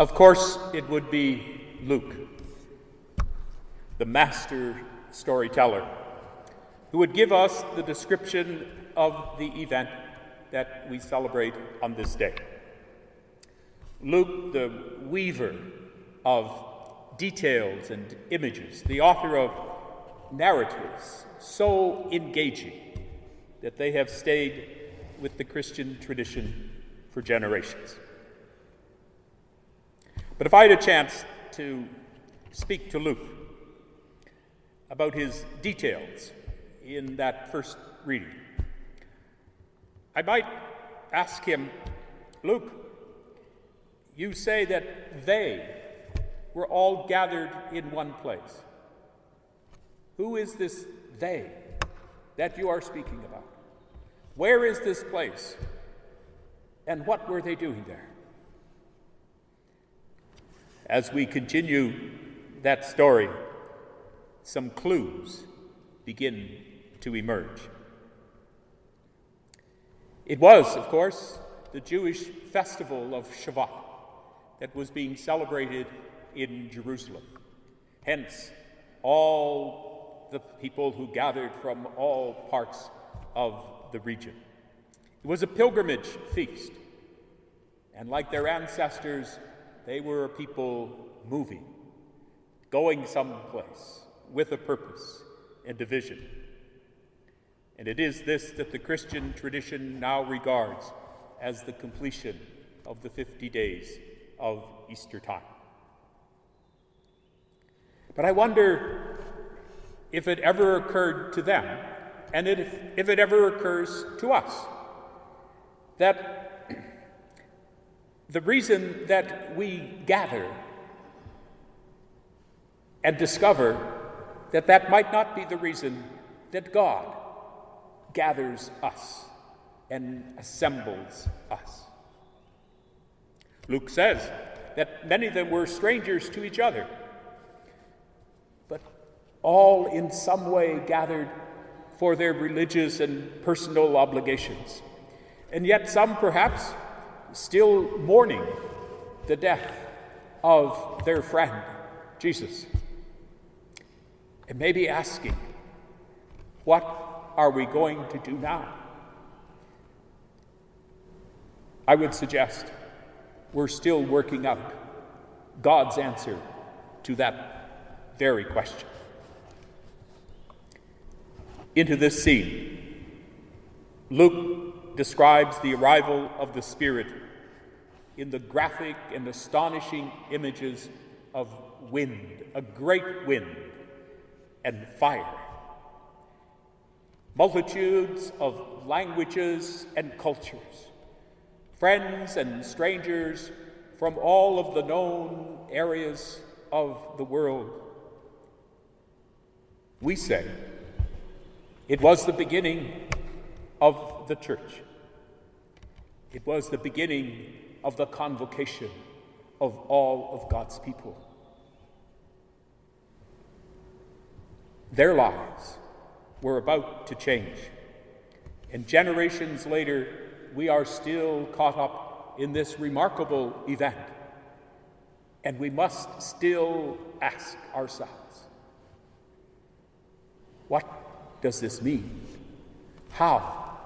Of course, it would be Luke, the master storyteller, who would give us the description of the event that we celebrate on this day. Luke, the weaver of details and images, the author of narratives so engaging that they have stayed with the Christian tradition for generations. But if I had a chance to speak to Luke about his details in that first reading, I might ask him, Luke, you say that they were all gathered in one place. Who is this they that you are speaking about? Where is this place? And what were they doing there? As we continue that story, some clues begin to emerge. It was, of course, the Jewish festival of Shavuot that was being celebrated in Jerusalem. Hence, all the people who gathered from all parts of the region. It was a pilgrimage feast, and like their ancestors, they were people moving, going someplace with a purpose and a vision. And it is this that the Christian tradition now regards as the completion of the 50 days of Easter time. But I wonder if it ever occurred to them, and if, if it ever occurs to us, that the reason that we gather and discover that that might not be the reason that God gathers us and assembles us. Luke says that many of them were strangers to each other but all in some way gathered for their religious and personal obligations. And yet, some perhaps still mourning the death of their friend, Jesus. And maybe asking, what are we going to do now? I would suggest we're still working out God's answer to that very question into this scene. Luke describes the arrival of the Spirit in the graphic and astonishing images of wind, a great wind, and fire. Multitudes of languages and cultures, friends and strangers from all of the known areas of the world. We say, it was the beginning of the church. It was the beginning of the convocation of all of God's people. Their lives were about to change. And generations later, we are still caught up in this remarkable event. And we must still ask ourselves what does this mean? How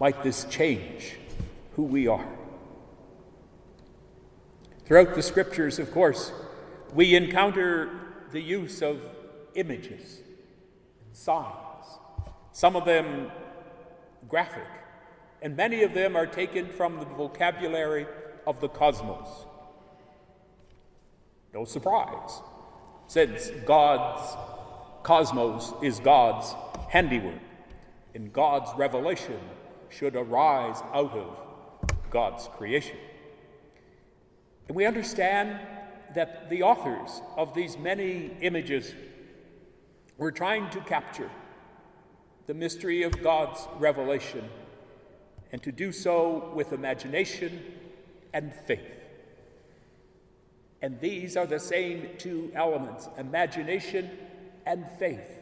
might this change who we are? Throughout the scriptures, of course, we encounter the use of images and signs, some of them graphic, and many of them are taken from the vocabulary of the cosmos. No surprise, since God's cosmos is God's handiwork, and God's revelation should arise out of God's creation. And we understand that the authors of these many images were trying to capture the mystery of God's revelation and to do so with imagination and faith. And these are the same two elements imagination and faith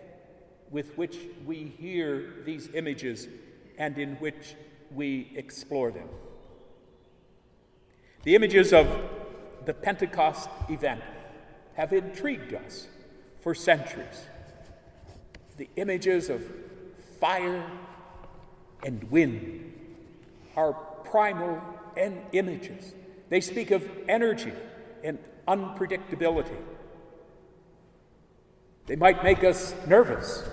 with which we hear these images and in which we explore them. The images of the Pentecost event have intrigued us for centuries. The images of fire and wind are primal and images. They speak of energy and unpredictability. They might make us nervous,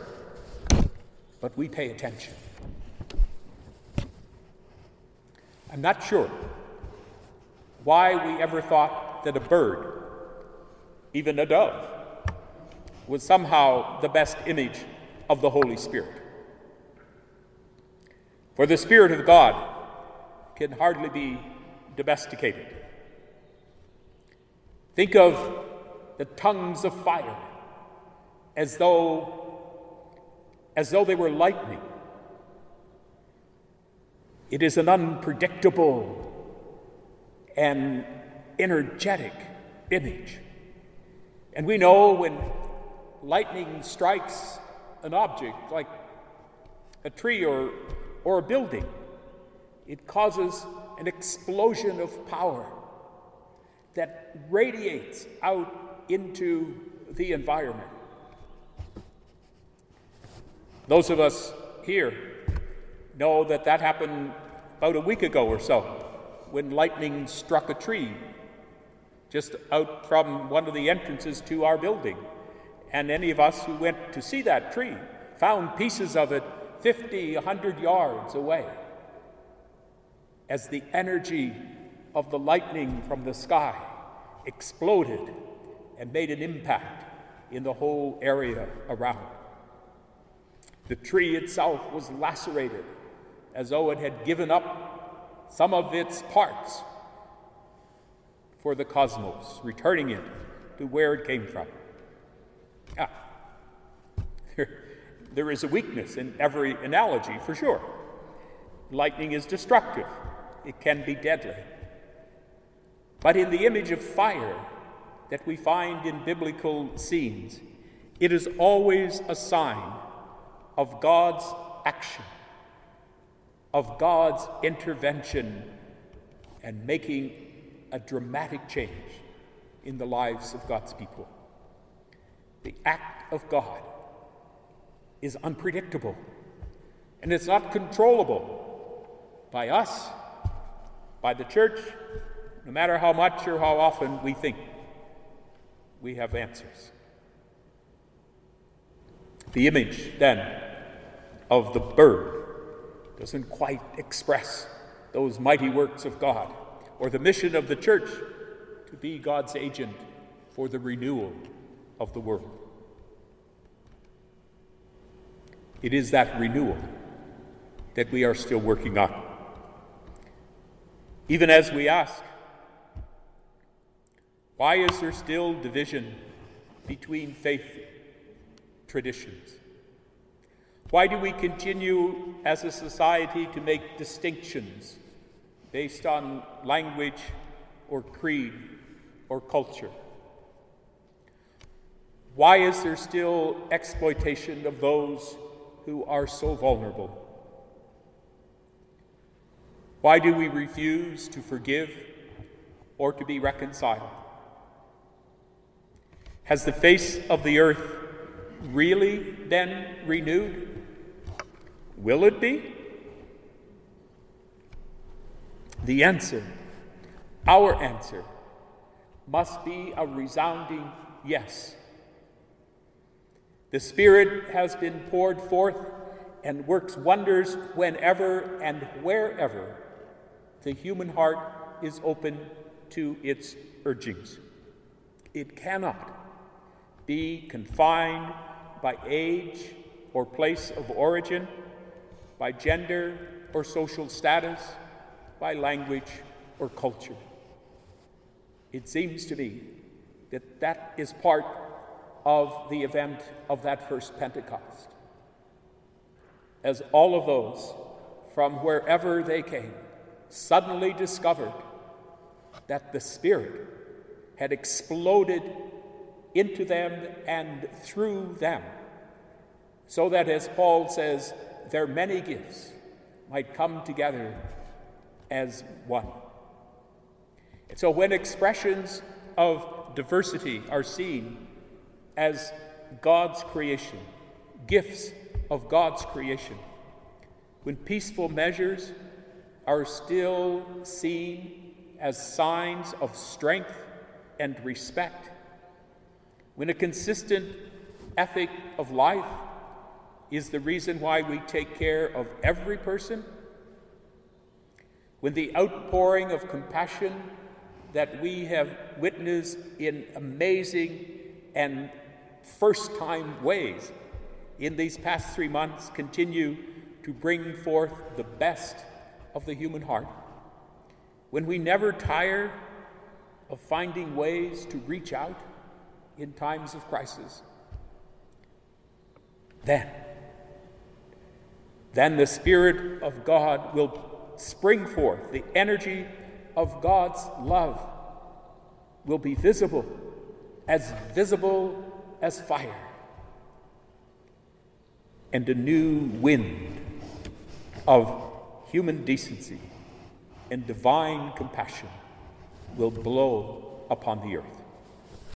but we pay attention. I'm not sure why we ever thought that a bird, even a dove, was somehow the best image of the Holy Spirit. For the Spirit of God can hardly be domesticated. Think of the tongues of fire as though, as though they were lightning. It is an unpredictable and energetic image. And we know when lightning strikes an object like a tree or, or a building, it causes an explosion of power that radiates out into the environment. Those of us here know that that happened about a week ago or so when lightning struck a tree just out from one of the entrances to our building. And any of us who went to see that tree found pieces of it 50, 100 yards away as the energy of the lightning from the sky exploded and made an impact in the whole area around. The tree itself was lacerated as though it had given up some of its parts for the cosmos, returning it to where it came from. Ah, there is a weakness in every analogy for sure. Lightning is destructive, it can be deadly. But in the image of fire that we find in biblical scenes, it is always a sign of God's action, of God's intervention, and making a dramatic change in the lives of God's people. The act of God is unpredictable and it's not controllable by us by the church, no matter how much or how often we think we have answers. The image, then, of the bird doesn't quite express those mighty works of God or the mission of the church to be God's agent for the renewal of the world. It is that renewal that we are still working on. Even as we ask, why is there still division between faith traditions? Why do we continue as a society to make distinctions based on language or creed or culture? Why is there still exploitation of those who are so vulnerable? Why do we refuse to forgive or to be reconciled? Has the face of the earth really been renewed? Will it be? The answer, our answer, must be a resounding yes. The Spirit has been poured forth and works wonders whenever and wherever the human heart is open to its urgings. It cannot be confined by age or place of origin, by gender or social status, by language or culture. It seems to me that that is part of the event of that first Pentecost. As all of those, from wherever they came, suddenly discovered that the Spirit had exploded into them and through them, so that, as Paul says, their many gifts might come together as one. And so when expressions of diversity are seen as God's creation, gifts of God's creation, when peaceful measures are still seen as signs of strength and respect, when a consistent ethic of life is the reason why we take care of every person, when the outpouring of compassion that we have witnessed in amazing and first time ways in these past three months continue to bring forth the best of the human heart, when we never tire of finding ways to reach out in times of crisis, then, then the Spirit of God will spring forth. The energy of God's love will be visible, as visible as fire. And a new wind of human decency and divine compassion will blow upon the earth.